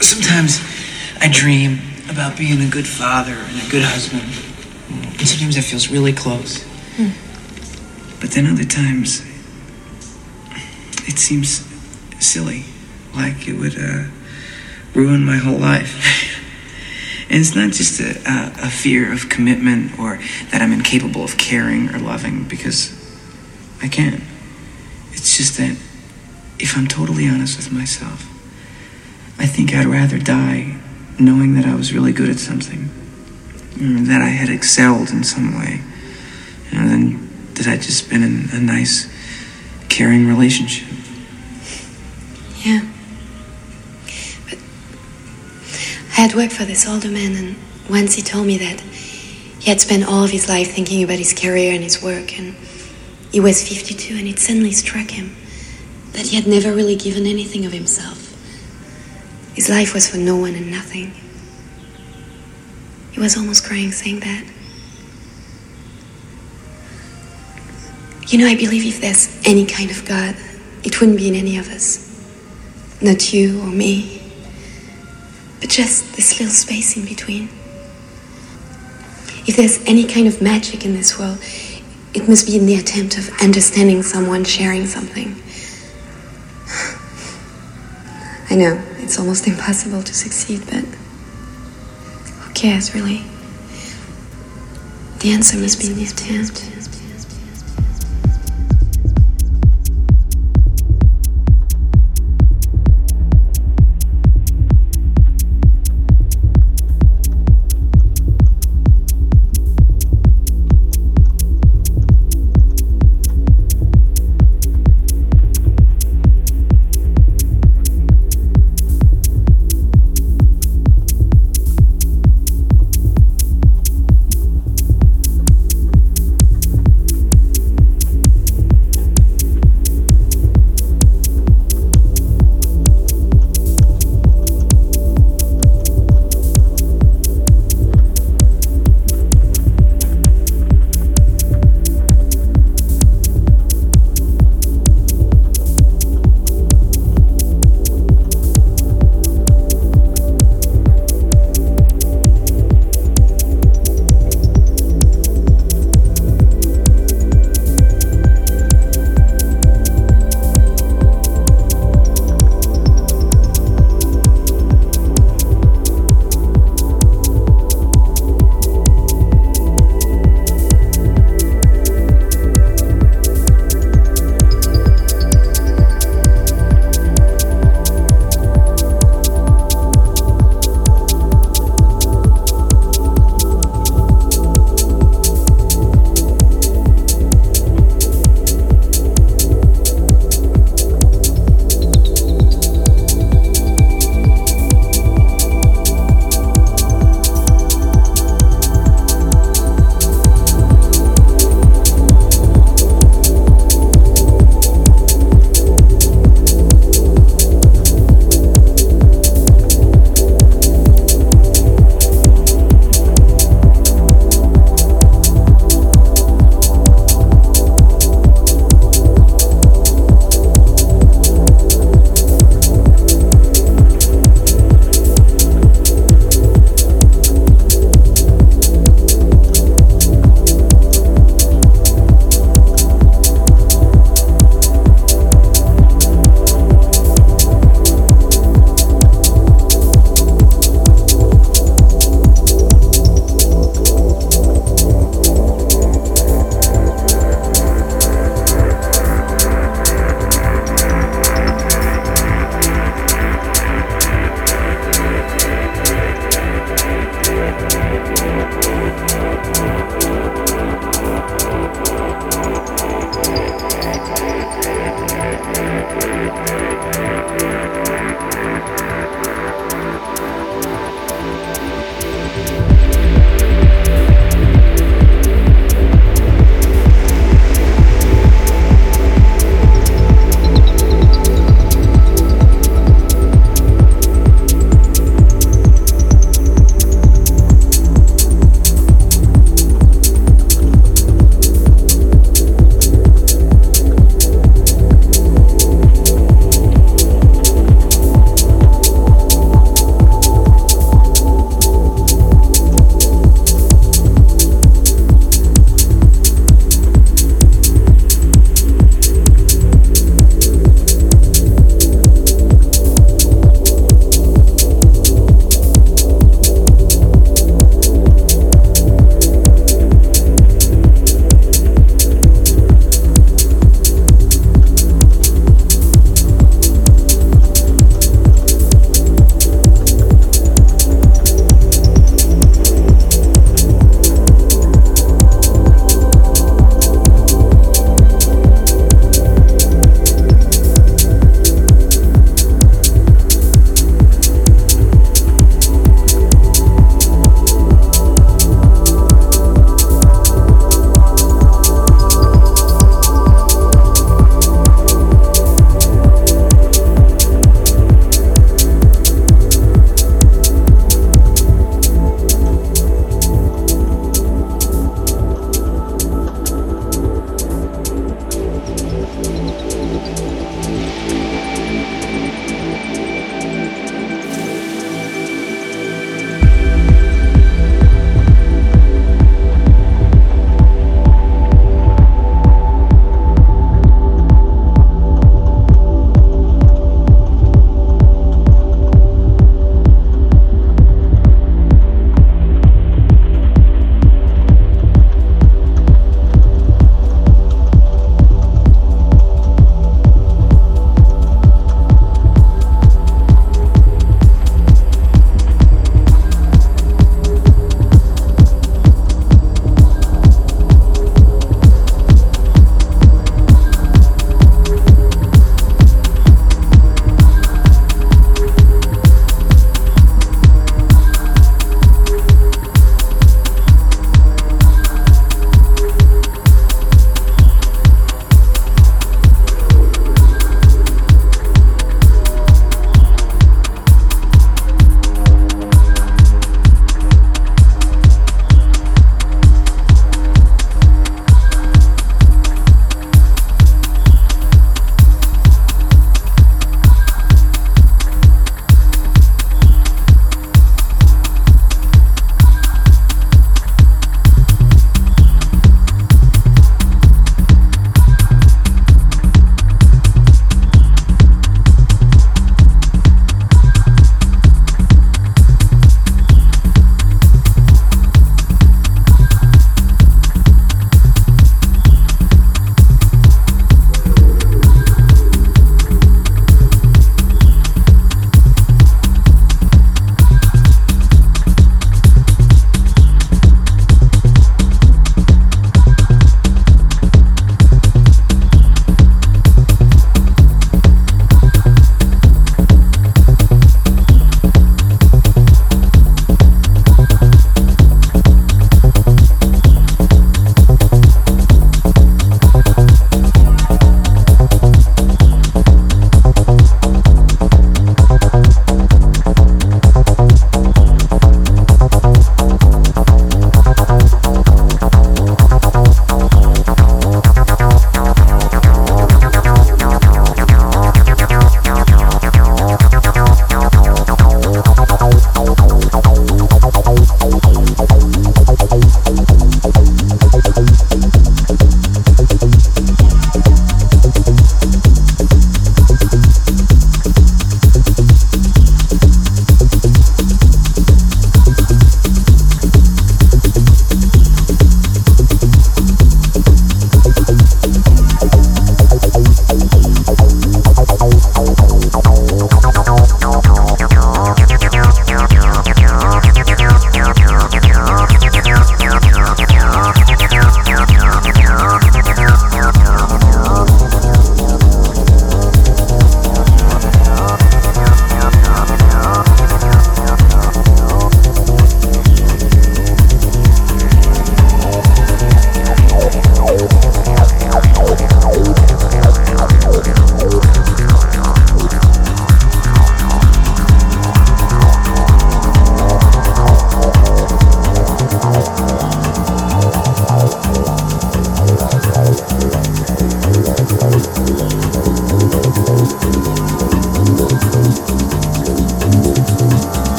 Sometimes I dream about being a good father and a good husband. And sometimes it feels really close. But then other times, it seems silly, like it would uh, ruin my whole life. and it's not just a, a, a fear of commitment or that I'm incapable of caring or loving, because I can. It's just that if I'm totally honest with myself, I think I'd rather die knowing that I was really good at something, that I had excelled in some way, than that I'd just been in a nice, caring relationship. Yeah. But I had worked for this older man, and once he told me that he had spent all of his life thinking about his career and his work, and he was 52, and it suddenly struck him that he had never really given anything of himself. His life was for no one and nothing. He was almost crying saying that. You know, I believe if there's any kind of God, it wouldn't be in any of us. Not you or me, but just this little space in between. If there's any kind of magic in this world, it must be in the attempt of understanding someone, sharing something. I know, it's almost impossible to succeed, but who cares, really? The answer must be in the attempt.